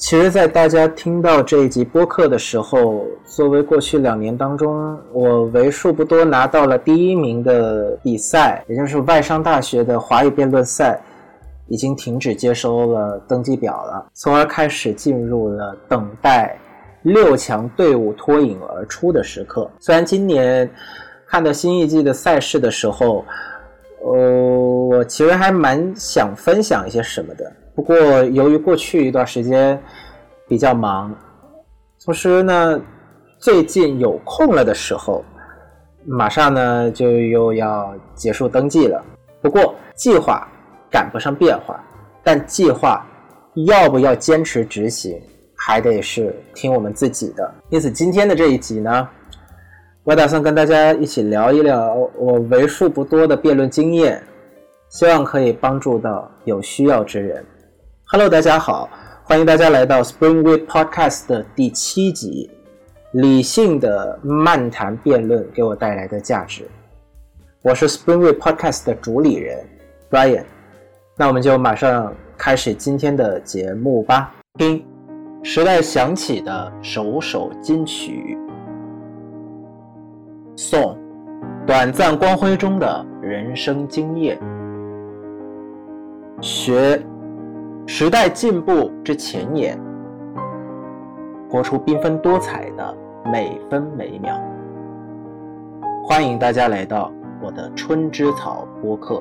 其实，在大家听到这一集播客的时候，作为过去两年当中我为数不多拿到了第一名的比赛，也就是外商大学的华语辩论赛，已经停止接收了登记表了，从而开始进入了等待六强队伍脱颖而出的时刻。虽然今年看到新一季的赛事的时候，呃，我其实还蛮想分享一些什么的。不过，由于过去一段时间比较忙，同时呢，最近有空了的时候，马上呢就又要结束登记了。不过，计划赶不上变化，但计划要不要坚持执行，还得是听我们自己的。因此，今天的这一集呢，我打算跟大家一起聊一聊我为数不多的辩论经验，希望可以帮助到有需要之人。Hello，大家好，欢迎大家来到 Spring Week Podcast 的第七集，理性的漫谈辩论给我带来的价值。我是 Spring Week Podcast 的主理人 Brian，那我们就马上开始今天的节目吧。听时代响起的首首金曲，颂短暂光辉中的人生经验，学。时代进步之前沿，活出缤纷多彩的每分每秒。欢迎大家来到我的春之草播客。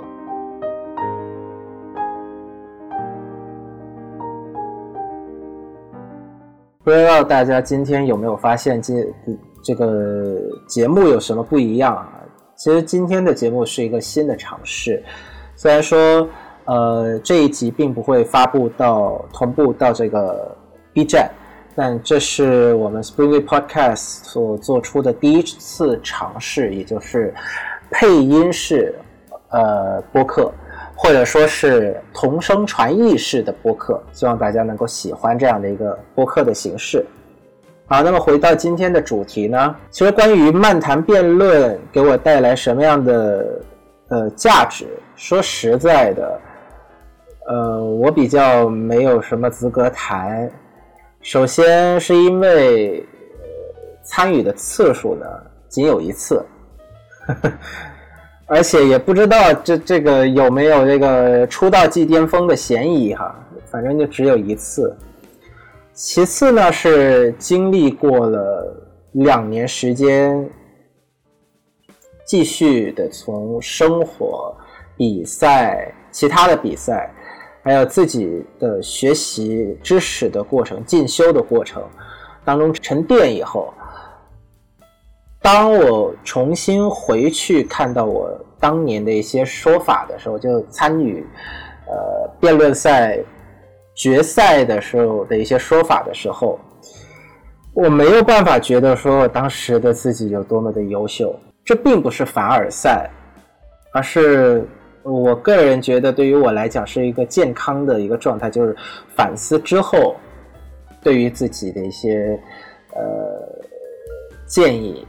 不知道大家今天有没有发现，这这个节目有什么不一样啊？其实今天的节目是一个新的尝试，虽然说。呃，这一集并不会发布到同步到这个 B 站，但这是我们 Spring Week Podcast 所做出的第一次尝试，也就是配音式呃播客，或者说是同声传译式的播客，希望大家能够喜欢这样的一个播客的形式。好，那么回到今天的主题呢，其实关于漫谈辩论给我带来什么样的呃价值，说实在的。呃，我比较没有什么资格谈。首先是因为参与的次数呢仅有一次，而且也不知道这这个有没有这个出道即巅峰的嫌疑哈。反正就只有一次。其次呢是经历过了两年时间，继续的从生活、比赛、其他的比赛。还有自己的学习知识的过程、进修的过程当中沉淀以后，当我重新回去看到我当年的一些说法的时候，就参与呃辩论赛决赛的时候的一些说法的时候，我没有办法觉得说我当时的自己有多么的优秀。这并不是凡尔赛，而是。我个人觉得，对于我来讲是一个健康的一个状态，就是反思之后，对于自己的一些呃建议，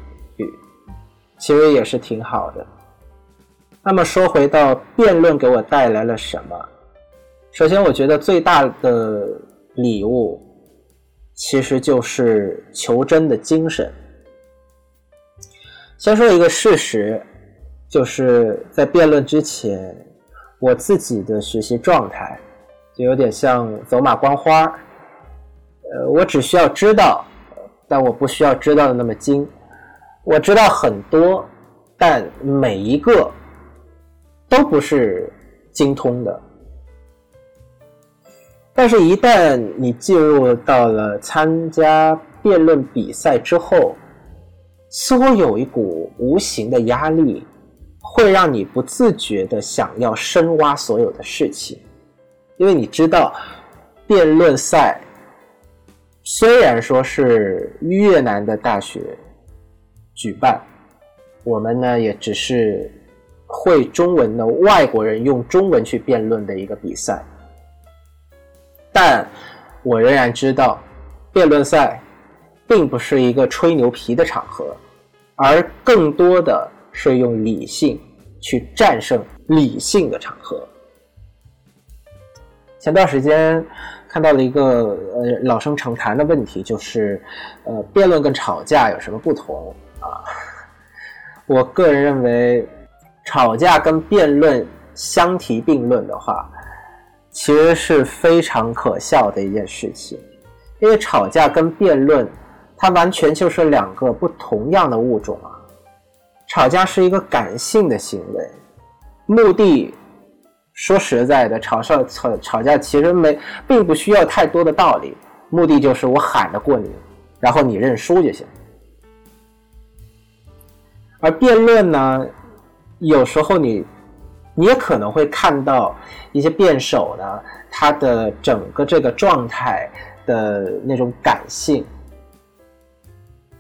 其实也是挺好的。那么说回到辩论给我带来了什么？首先，我觉得最大的礼物其实就是求真的精神。先说一个事实。就是在辩论之前，我自己的学习状态就有点像走马观花呃，我只需要知道，但我不需要知道的那么精。我知道很多，但每一个都不是精通的。但是，一旦你进入到了参加辩论比赛之后，似乎有一股无形的压力。会让你不自觉的想要深挖所有的事情，因为你知道，辩论赛虽然说是越南的大学举办，我们呢也只是会中文的外国人用中文去辩论的一个比赛，但我仍然知道，辩论赛并不是一个吹牛皮的场合，而更多的。是用理性去战胜理性的场合。前段时间看到了一个呃老生常谈的问题，就是呃辩论跟吵架有什么不同啊？我个人认为，吵架跟辩论相提并论的话，其实是非常可笑的一件事情，因为吵架跟辩论，它完全就是两个不同样的物种啊。吵架是一个感性的行为，目的。说实在的，吵吵吵吵架其实没，并不需要太多的道理，目的就是我喊得过你，然后你认输就行。而辩论呢，有时候你你也可能会看到一些辩手呢，他的整个这个状态的那种感性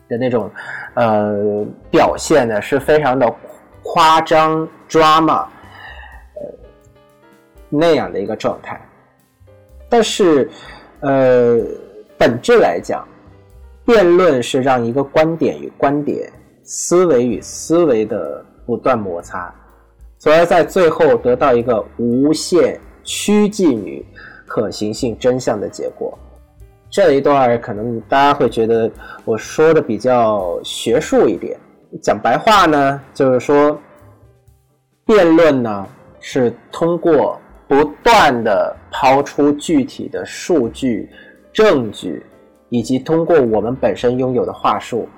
的那种呃表现呢，是非常的夸张 drama。那样的一个状态，但是，呃，本质来讲，辩论是让一个观点与观点、思维与思维的不断摩擦，从而在最后得到一个无限趋近于可行性真相的结果。这一段可能大家会觉得我说的比较学术一点，讲白话呢，就是说，辩论呢是通过。不断的抛出具体的数据、证据，以及通过我们本身拥有的话术，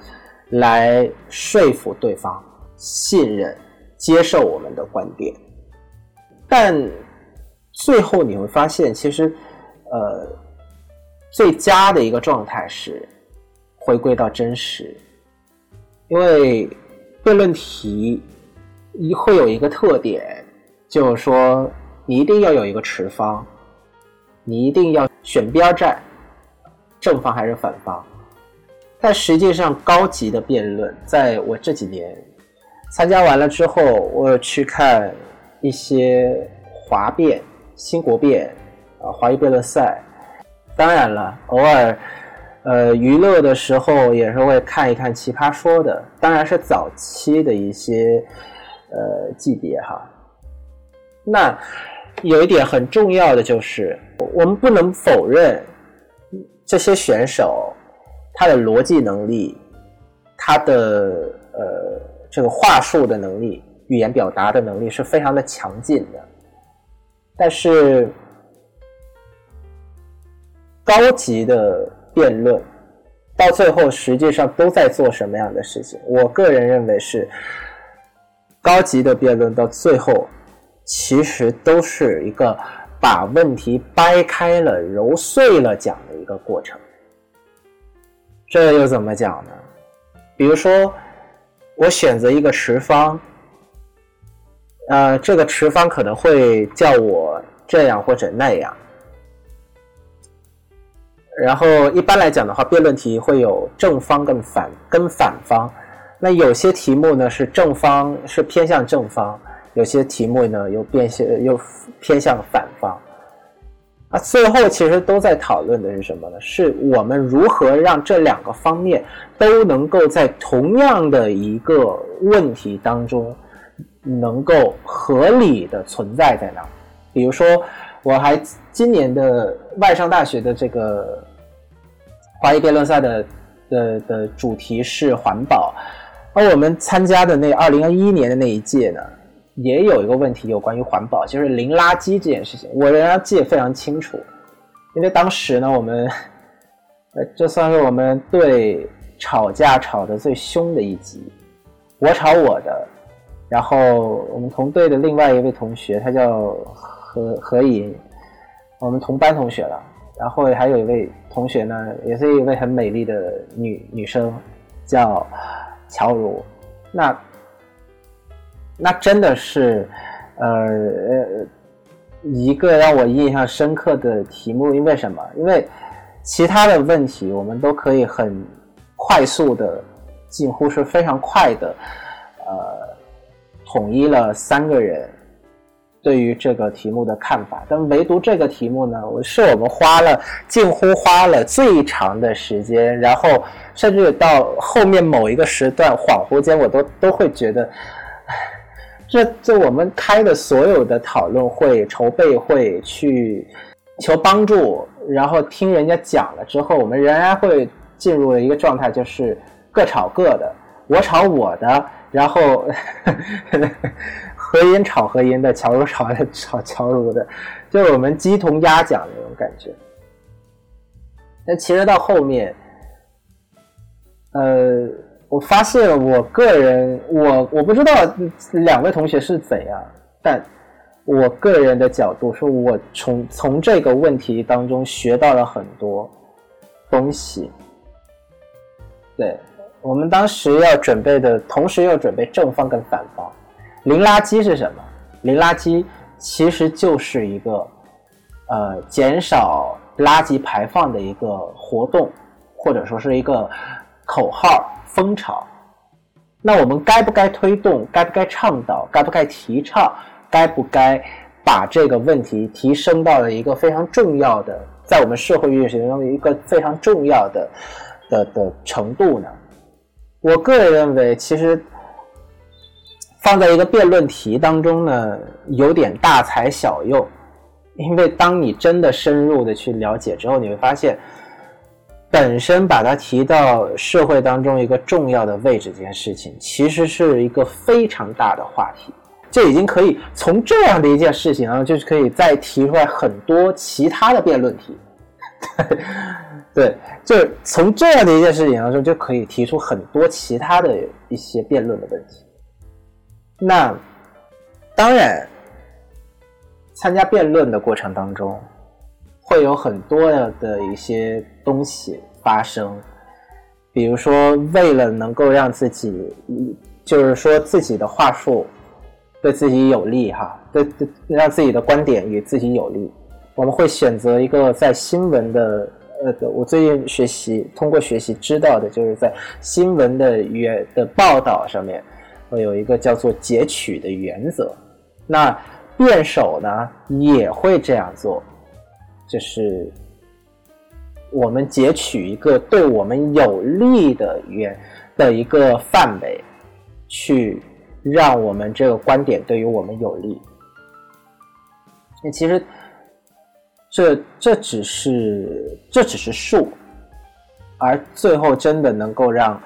来说服对方信任、接受我们的观点。但最后你会发现，其实，呃，最佳的一个状态是回归到真实，因为辩论题一会有一个特点，就是说。你一定要有一个持方，你一定要选边站，正方还是反方？但实际上，高级的辩论，在我这几年参加完了之后，我去看一些华辩、新国辩啊、华裔辩论赛。当然了，偶尔呃娱乐的时候也是会看一看奇葩说的，当然是早期的一些呃级别哈。那。有一点很重要的就是，我们不能否认这些选手他的逻辑能力、他的呃这个话术的能力、语言表达的能力是非常的强劲的。但是高级的辩论到最后实际上都在做什么样的事情？我个人认为是高级的辩论到最后。其实都是一个把问题掰开了、揉碎了讲的一个过程。这又怎么讲呢？比如说，我选择一个持方，呃，这个持方可能会叫我这样或者那样。然后一般来讲的话，辩论题会有正方跟反跟反方。那有些题目呢是正方是偏向正方。有些题目呢又变向又偏向反方，啊，最后其实都在讨论的是什么呢？是我们如何让这两个方面都能够在同样的一个问题当中，能够合理的存在在那。比如说，我还今年的外商大学的这个华裔辩论赛的的的主题是环保，而我们参加的那二零二一年的那一届呢？也有一个问题有关于环保，就是零垃圾这件事情，我仍然记得非常清楚。因为当时呢，我们呃，这算是我们队吵架吵得最凶的一集，我吵我的，然后我们同队的另外一位同学，他叫何何颖，我们同班同学了，然后还有一位同学呢，也是一位很美丽的女女生，叫乔茹，那。那真的是，呃，一个让我印象深刻的题目。因为什么？因为其他的问题我们都可以很快速的，近乎是非常快的，呃，统一了三个人对于这个题目的看法。但唯独这个题目呢，我是我们花了近乎花了最长的时间，然后甚至到后面某一个时段，恍惚间我都都会觉得。这这我们开的所有的讨论会、筹备会、去求帮助，然后听人家讲了之后，我们仍然会进入了一个状态，就是各吵各的，我吵我的，然后 和音吵和音的，乔如吵吵乔如的，就是我们鸡同鸭讲那种感觉。但其实到后面，呃，我发现我个人，我我不知道两位同学是怎样，但。我个人的角度说，我从从这个问题当中学到了很多东西。对我们当时要准备的，同时要准备正方跟反方。零垃圾是什么？零垃圾其实就是一个呃减少垃圾排放的一个活动，或者说是一个口号风潮。那我们该不该推动？该不该倡导？该不该提倡？该不该把这个问题提升到了一个非常重要的，在我们社会运行中一个非常重要的的的程度呢？我个人认为，其实放在一个辩论题当中呢，有点大材小用，因为当你真的深入的去了解之后，你会发现，本身把它提到社会当中一个重要的位置这件事情，其实是一个非常大的话题。就已经可以从这样的一件事情啊，就是可以再提出来很多其他的辩论题，对，就是从这样的一件事情当中就可以提出很多其他的一些辩论的问题。那当然，参加辩论的过程当中，会有很多的一些东西发生，比如说为了能够让自己，就是说自己的话术。对自己有利哈，对对，让自己的观点与自己有利，我们会选择一个在新闻的呃，我最近学习通过学习知道的，就是在新闻的原的报道上面，会有一个叫做截取的原则。那辩手呢也会这样做，就是我们截取一个对我们有利的原的一个范围去。让我们这个观点对于我们有利。那其实，这这只是这只是术，而最后真的能够让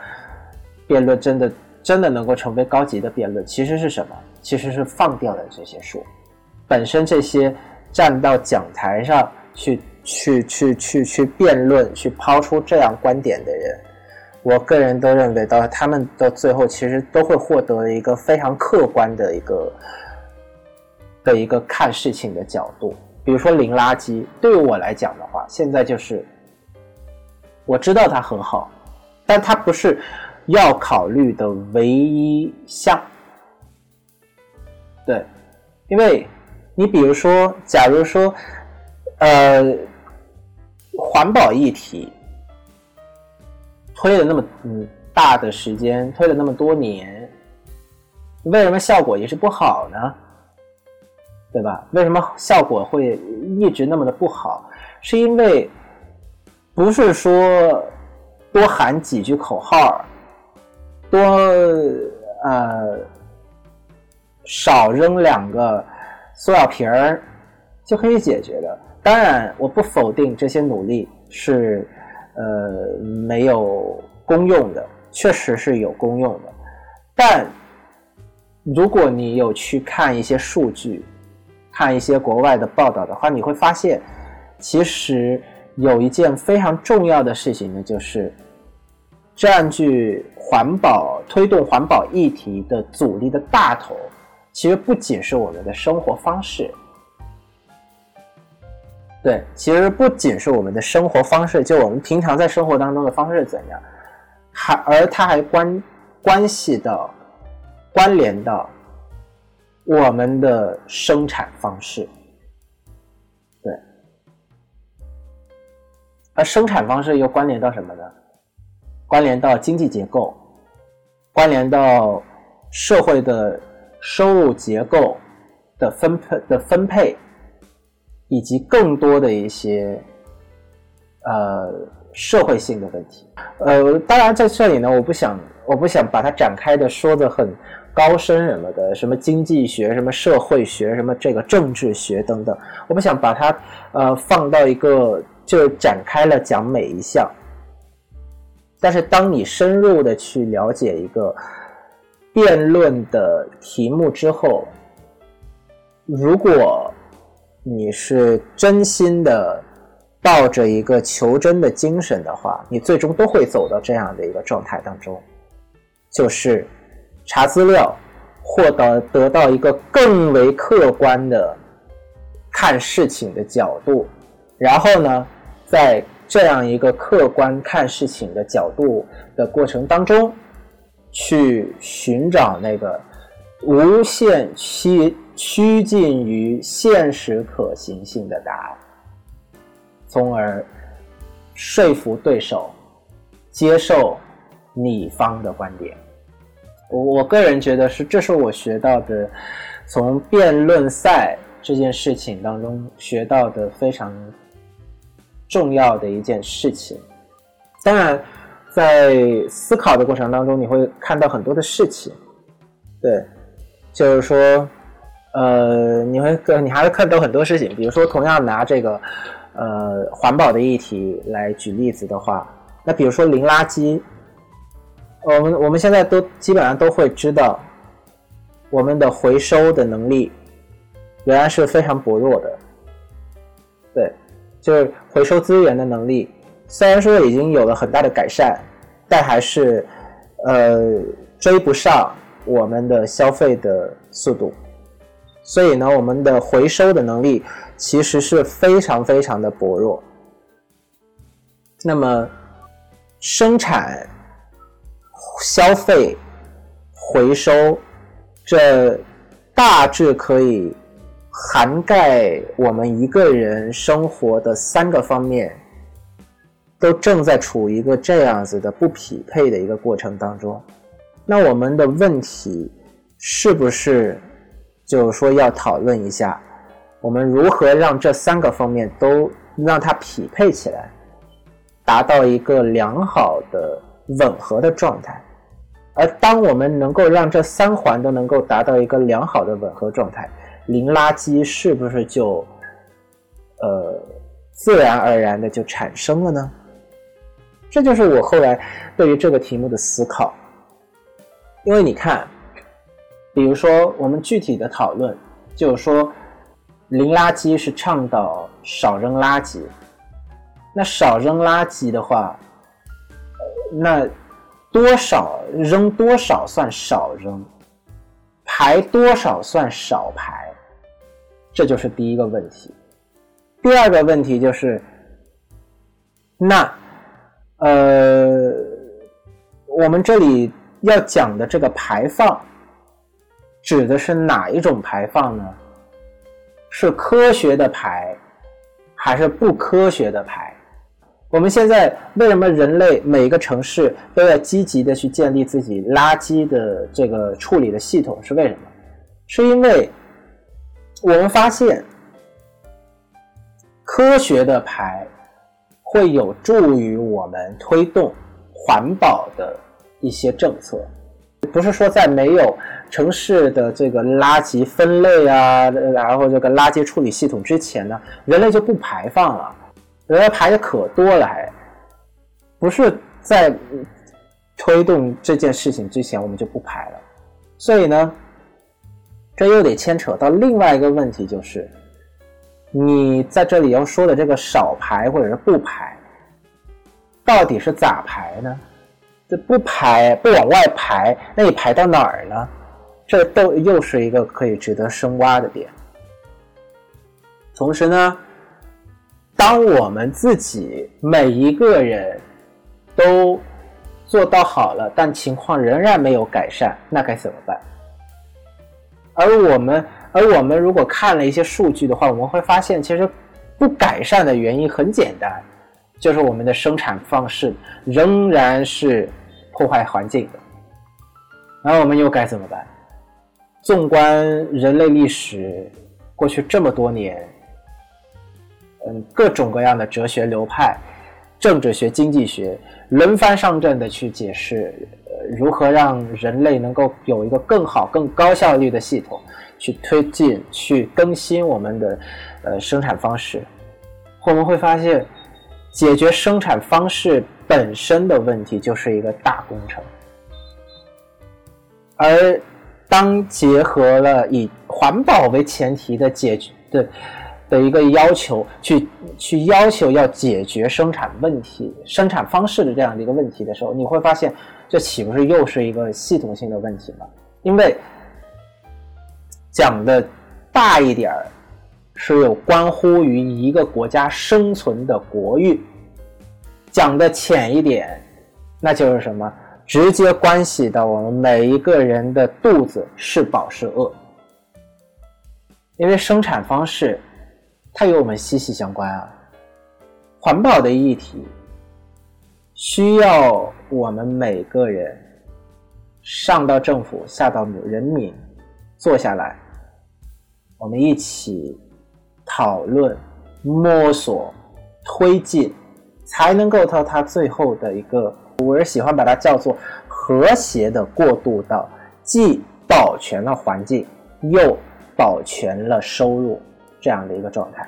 辩论真的真的能够成为高级的辩论，其实是什么？其实是放掉了这些术。本身这些站到讲台上去去去去去辩论、去抛出这样观点的人。我个人都认为，到他们到最后，其实都会获得一个非常客观的一个的一个看事情的角度。比如说零垃圾，对于我来讲的话，现在就是我知道它很好，但它不是要考虑的唯一项。对，因为你比如说，假如说，呃，环保议题。推了那么嗯大的时间，推了那么多年，为什么效果也是不好呢？对吧？为什么效果会一直那么的不好？是因为不是说多喊几句口号，多呃少扔两个塑料瓶儿就可以解决的。当然，我不否定这些努力是。呃，没有公用的，确实是有公用的，但如果你有去看一些数据，看一些国外的报道的话，你会发现，其实有一件非常重要的事情呢，就是占据环保、推动环保议题的阻力的大头，其实不仅是我们的生活方式。对，其实不仅是我们的生活方式，就我们平常在生活当中的方式怎样，还而它还关关系到、关联到我们的生产方式。对，而生产方式又关联到什么呢？关联到经济结构，关联到社会的收入结构的分配的分配。以及更多的一些，呃，社会性的问题。呃，当然在这里呢，我不想我不想把它展开的说的很高深什么的，什么经济学、什么社会学、什么这个政治学等等，我不想把它呃放到一个就展开了讲每一项。但是当你深入的去了解一个辩论的题目之后，如果你是真心的抱着一个求真的精神的话，你最终都会走到这样的一个状态当中，就是查资料，获得得到一个更为客观的看事情的角度，然后呢，在这样一个客观看事情的角度的过程当中，去寻找那个无限期。趋近于现实可行性的答案，从而说服对手接受你方的观点。我我个人觉得是，这是我学到的，从辩论赛这件事情当中学到的非常重要的一件事情。当然，在思考的过程当中，你会看到很多的事情，对，就是说。呃，你会你还会看到很多事情，比如说，同样拿这个呃环保的议题来举例子的话，那比如说零垃圾，我们我们现在都基本上都会知道，我们的回收的能力仍然是非常薄弱的，对，就是回收资源的能力，虽然说已经有了很大的改善，但还是呃追不上我们的消费的速度。所以呢，我们的回收的能力其实是非常非常的薄弱。那么，生产、消费、回收，这大致可以涵盖我们一个人生活的三个方面，都正在处于一个这样子的不匹配的一个过程当中。那我们的问题是不是？就是说，要讨论一下，我们如何让这三个方面都让它匹配起来，达到一个良好的吻合的状态。而当我们能够让这三环都能够达到一个良好的吻合状态，零垃圾是不是就呃自然而然的就产生了呢？这就是我后来对于这个题目的思考。因为你看。比如说，我们具体的讨论，就是说，零垃圾是倡导少扔垃圾。那少扔垃圾的话，那多少扔多少算少扔，排多少算少排，这就是第一个问题。第二个问题就是，那呃，我们这里要讲的这个排放。指的是哪一种排放呢？是科学的排，还是不科学的排？我们现在为什么人类每个城市都要积极的去建立自己垃圾的这个处理的系统？是为什么？是因为我们发现科学的排会有助于我们推动环保的一些政策。不是说在没有城市的这个垃圾分类啊，然后这个垃圾处理系统之前呢，人类就不排放了，人类排的可多了，还不是在推动这件事情之前我们就不排了，所以呢，这又得牵扯到另外一个问题，就是你在这里要说的这个少排或者是不排，到底是咋排呢？这不排不往外排，那你排到哪儿呢？这都又是一个可以值得深挖的点。同时呢，当我们自己每一个人都做到好了，但情况仍然没有改善，那该怎么办？而我们，而我们如果看了一些数据的话，我们会发现，其实不改善的原因很简单。就是我们的生产方式仍然是破坏环境的，那我们又该怎么办？纵观人类历史过去这么多年，嗯，各种各样的哲学流派政治学、经济学轮番上阵的去解释，呃，如何让人类能够有一个更好、更高效率的系统，去推进、去更新我们的呃生产方式。我们会发现，解决生产方式本身的问题就是一个大工程，而当结合了以环保为前提的解决的。的一个要求，去去要求要解决生产问题、生产方式的这样的一个问题的时候，你会发现，这岂不是又是一个系统性的问题吗？因为讲的大一点儿，是有关乎于一个国家生存的国域；讲的浅一点，那就是什么？直接关系到我们每一个人的肚子是饱是饿，因为生产方式。它与我们息息相关啊！环保的议题需要我们每个人上到政府，下到人民，坐下来，我们一起讨论、摸索、推进，才能够到它最后的一个，我是喜欢把它叫做和谐的过渡到既保全了环境，又保全了收入。这样的一个状态，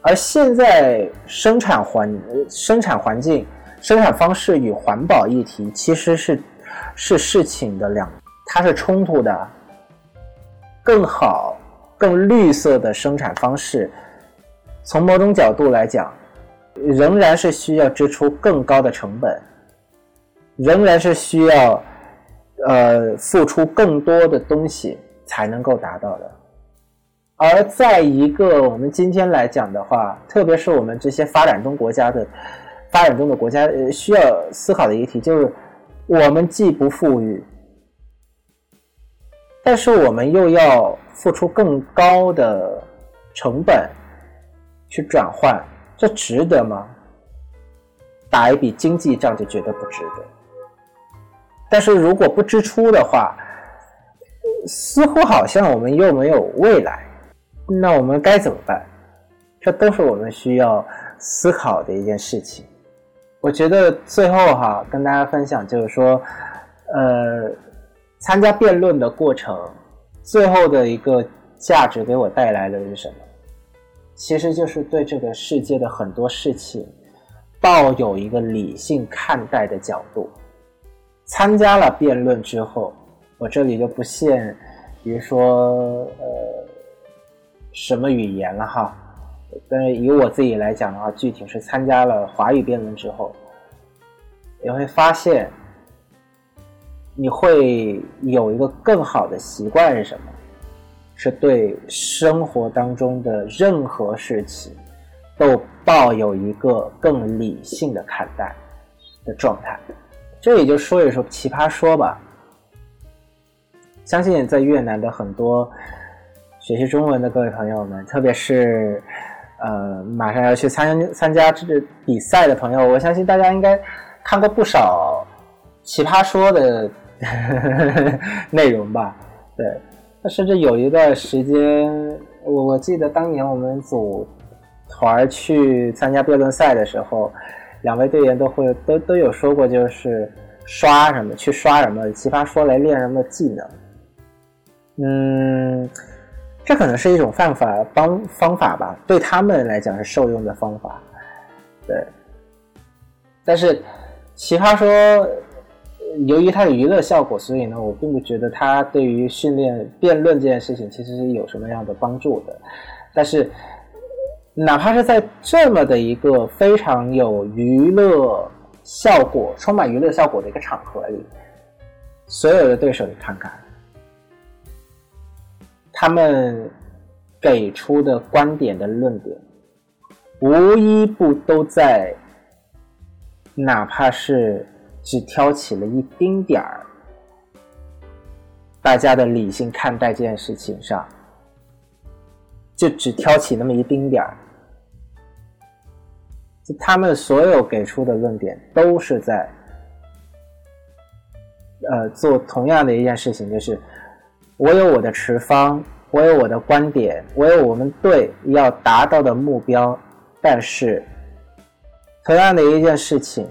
而现在生产环生产环境、生产方式与环保议题其实是是事情的两，它是冲突的。更好、更绿色的生产方式，从某种角度来讲，仍然是需要支出更高的成本，仍然是需要呃付出更多的东西才能够达到的。而在一个我们今天来讲的话，特别是我们这些发展中国家的发展中的国家，需要思考的议题就是：我们既不富裕，但是我们又要付出更高的成本去转换，这值得吗？打一笔经济账就觉得不值得。但是如果不支出的话，似乎好像我们又没有未来。那我们该怎么办？这都是我们需要思考的一件事情。我觉得最后哈，跟大家分享就是说，呃，参加辩论的过程，最后的一个价值给我带来的是什么？其实就是对这个世界的很多事情抱有一个理性看待的角度。参加了辩论之后，我这里就不限，比如说呃。什么语言了哈？但是以我自己来讲的话，具体是参加了华语辩论之后，你会发现，你会有一个更好的习惯是什么？是对生活当中的任何事情都抱有一个更理性的看待的状态。这也就说一说奇葩说吧。相信在越南的很多。学习中文的各位朋友们，特别是呃马上要去参参加这个比赛的朋友，我相信大家应该看过不少奇葩说的 内容吧？对，那甚至有一段时间，我我记得当年我们组团去参加辩论赛的时候，两位队员都会都都有说过，就是刷什么去刷什么奇葩说来练什么技能，嗯。这可能是一种方法方方法吧，对他们来讲是受用的方法，对。但是奇葩说，由于它的娱乐效果，所以呢，我并不觉得它对于训练辩论这件事情其实是有什么样的帮助的。但是，哪怕是在这么的一个非常有娱乐效果、充满娱乐效果的一个场合里，所有的对手，你看看。他们给出的观点的论点，无一不都在，哪怕是只挑起了一丁点儿，大家的理性看待这件事情上，就只挑起那么一丁点儿，就他们所有给出的论点都是在，呃，做同样的一件事情，就是。我有我的持方，我有我的观点，我有我们队要达到的目标，但是同样的一件事情，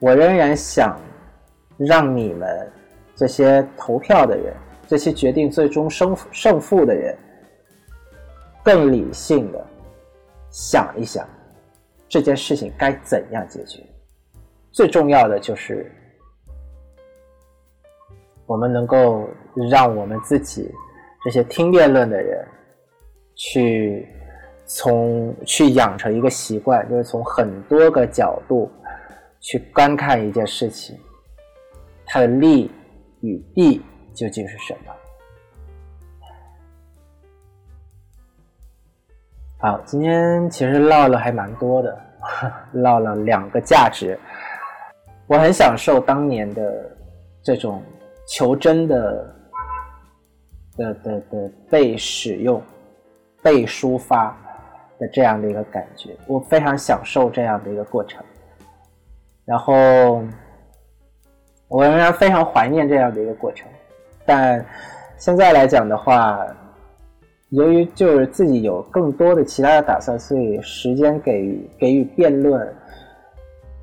我仍然想让你们这些投票的人，这些决定最终胜胜负的人，更理性的想一想这件事情该怎样解决。最重要的就是，我们能够让我们自己这些听辩论的人，去从去养成一个习惯，就是从很多个角度去观看一件事情，它的利与弊究竟是什么。好，今天其实唠了还蛮多的，唠了两个价值。我很享受当年的这种求真的的的的被使用、被抒发的这样的一个感觉，我非常享受这样的一个过程。然后我仍然非常怀念这样的一个过程，但现在来讲的话，由于就是自己有更多的其他的打算，所以时间给予给予辩论。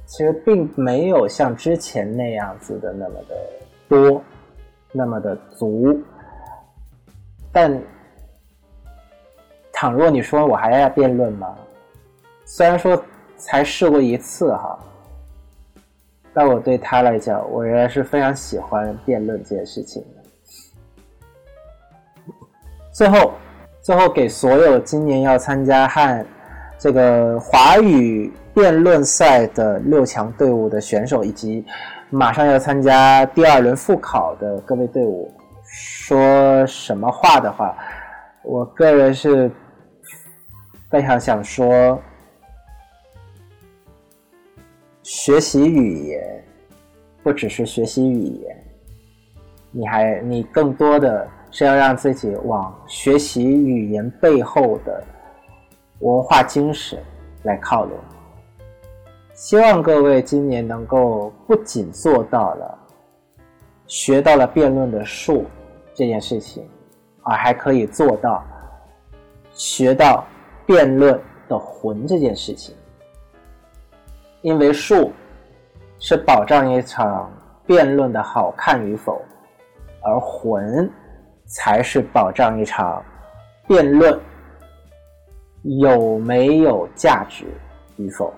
其实并没有像之前那样子的那么的多，那么的足。但倘若你说我还要辩论吗？虽然说才试过一次哈，但我对他来讲，我仍然是非常喜欢辩论这件事情的。最后，最后给所有今年要参加和这个华语。辩论赛的六强队伍的选手，以及马上要参加第二轮复考的各位队伍，说什么话的话，我个人是非常想说：学习语言不只是学习语言，你还你更多的是要让自己往学习语言背后的文化精神来靠拢。希望各位今年能够不仅做到了学到了辩论的术这件事情，而还可以做到学到辩论的魂这件事情。因为术是保障一场辩论的好看与否，而魂才是保障一场辩论有没有价值与否。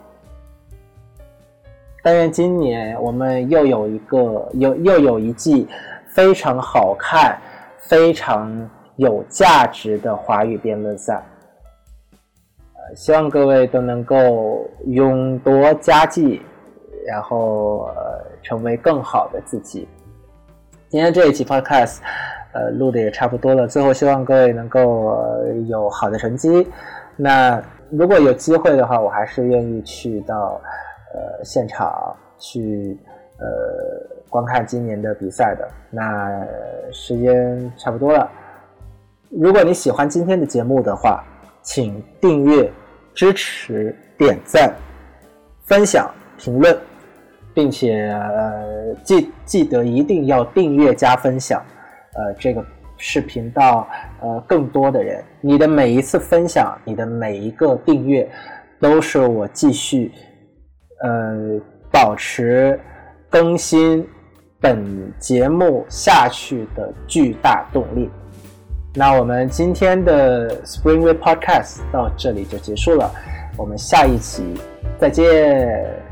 但愿今年我们又有一个又又有一季非常好看、非常有价值的华语辩论赛。希望各位都能够勇夺佳绩，然后呃成为更好的自己。今天这一期 Podcast，呃，录的也差不多了。最后希望各位能够有好的成绩。那如果有机会的话，我还是愿意去到。呃，现场去呃观看今年的比赛的，那时间差不多了。如果你喜欢今天的节目的话，请订阅、支持、点赞、分享、评论，并且呃记记得一定要订阅加分享，呃这个视频到呃更多的人。你的每一次分享，你的每一个订阅，都是我继续。呃，保持更新本节目下去的巨大动力。那我们今天的 Spring Week Podcast 到这里就结束了，我们下一期再见。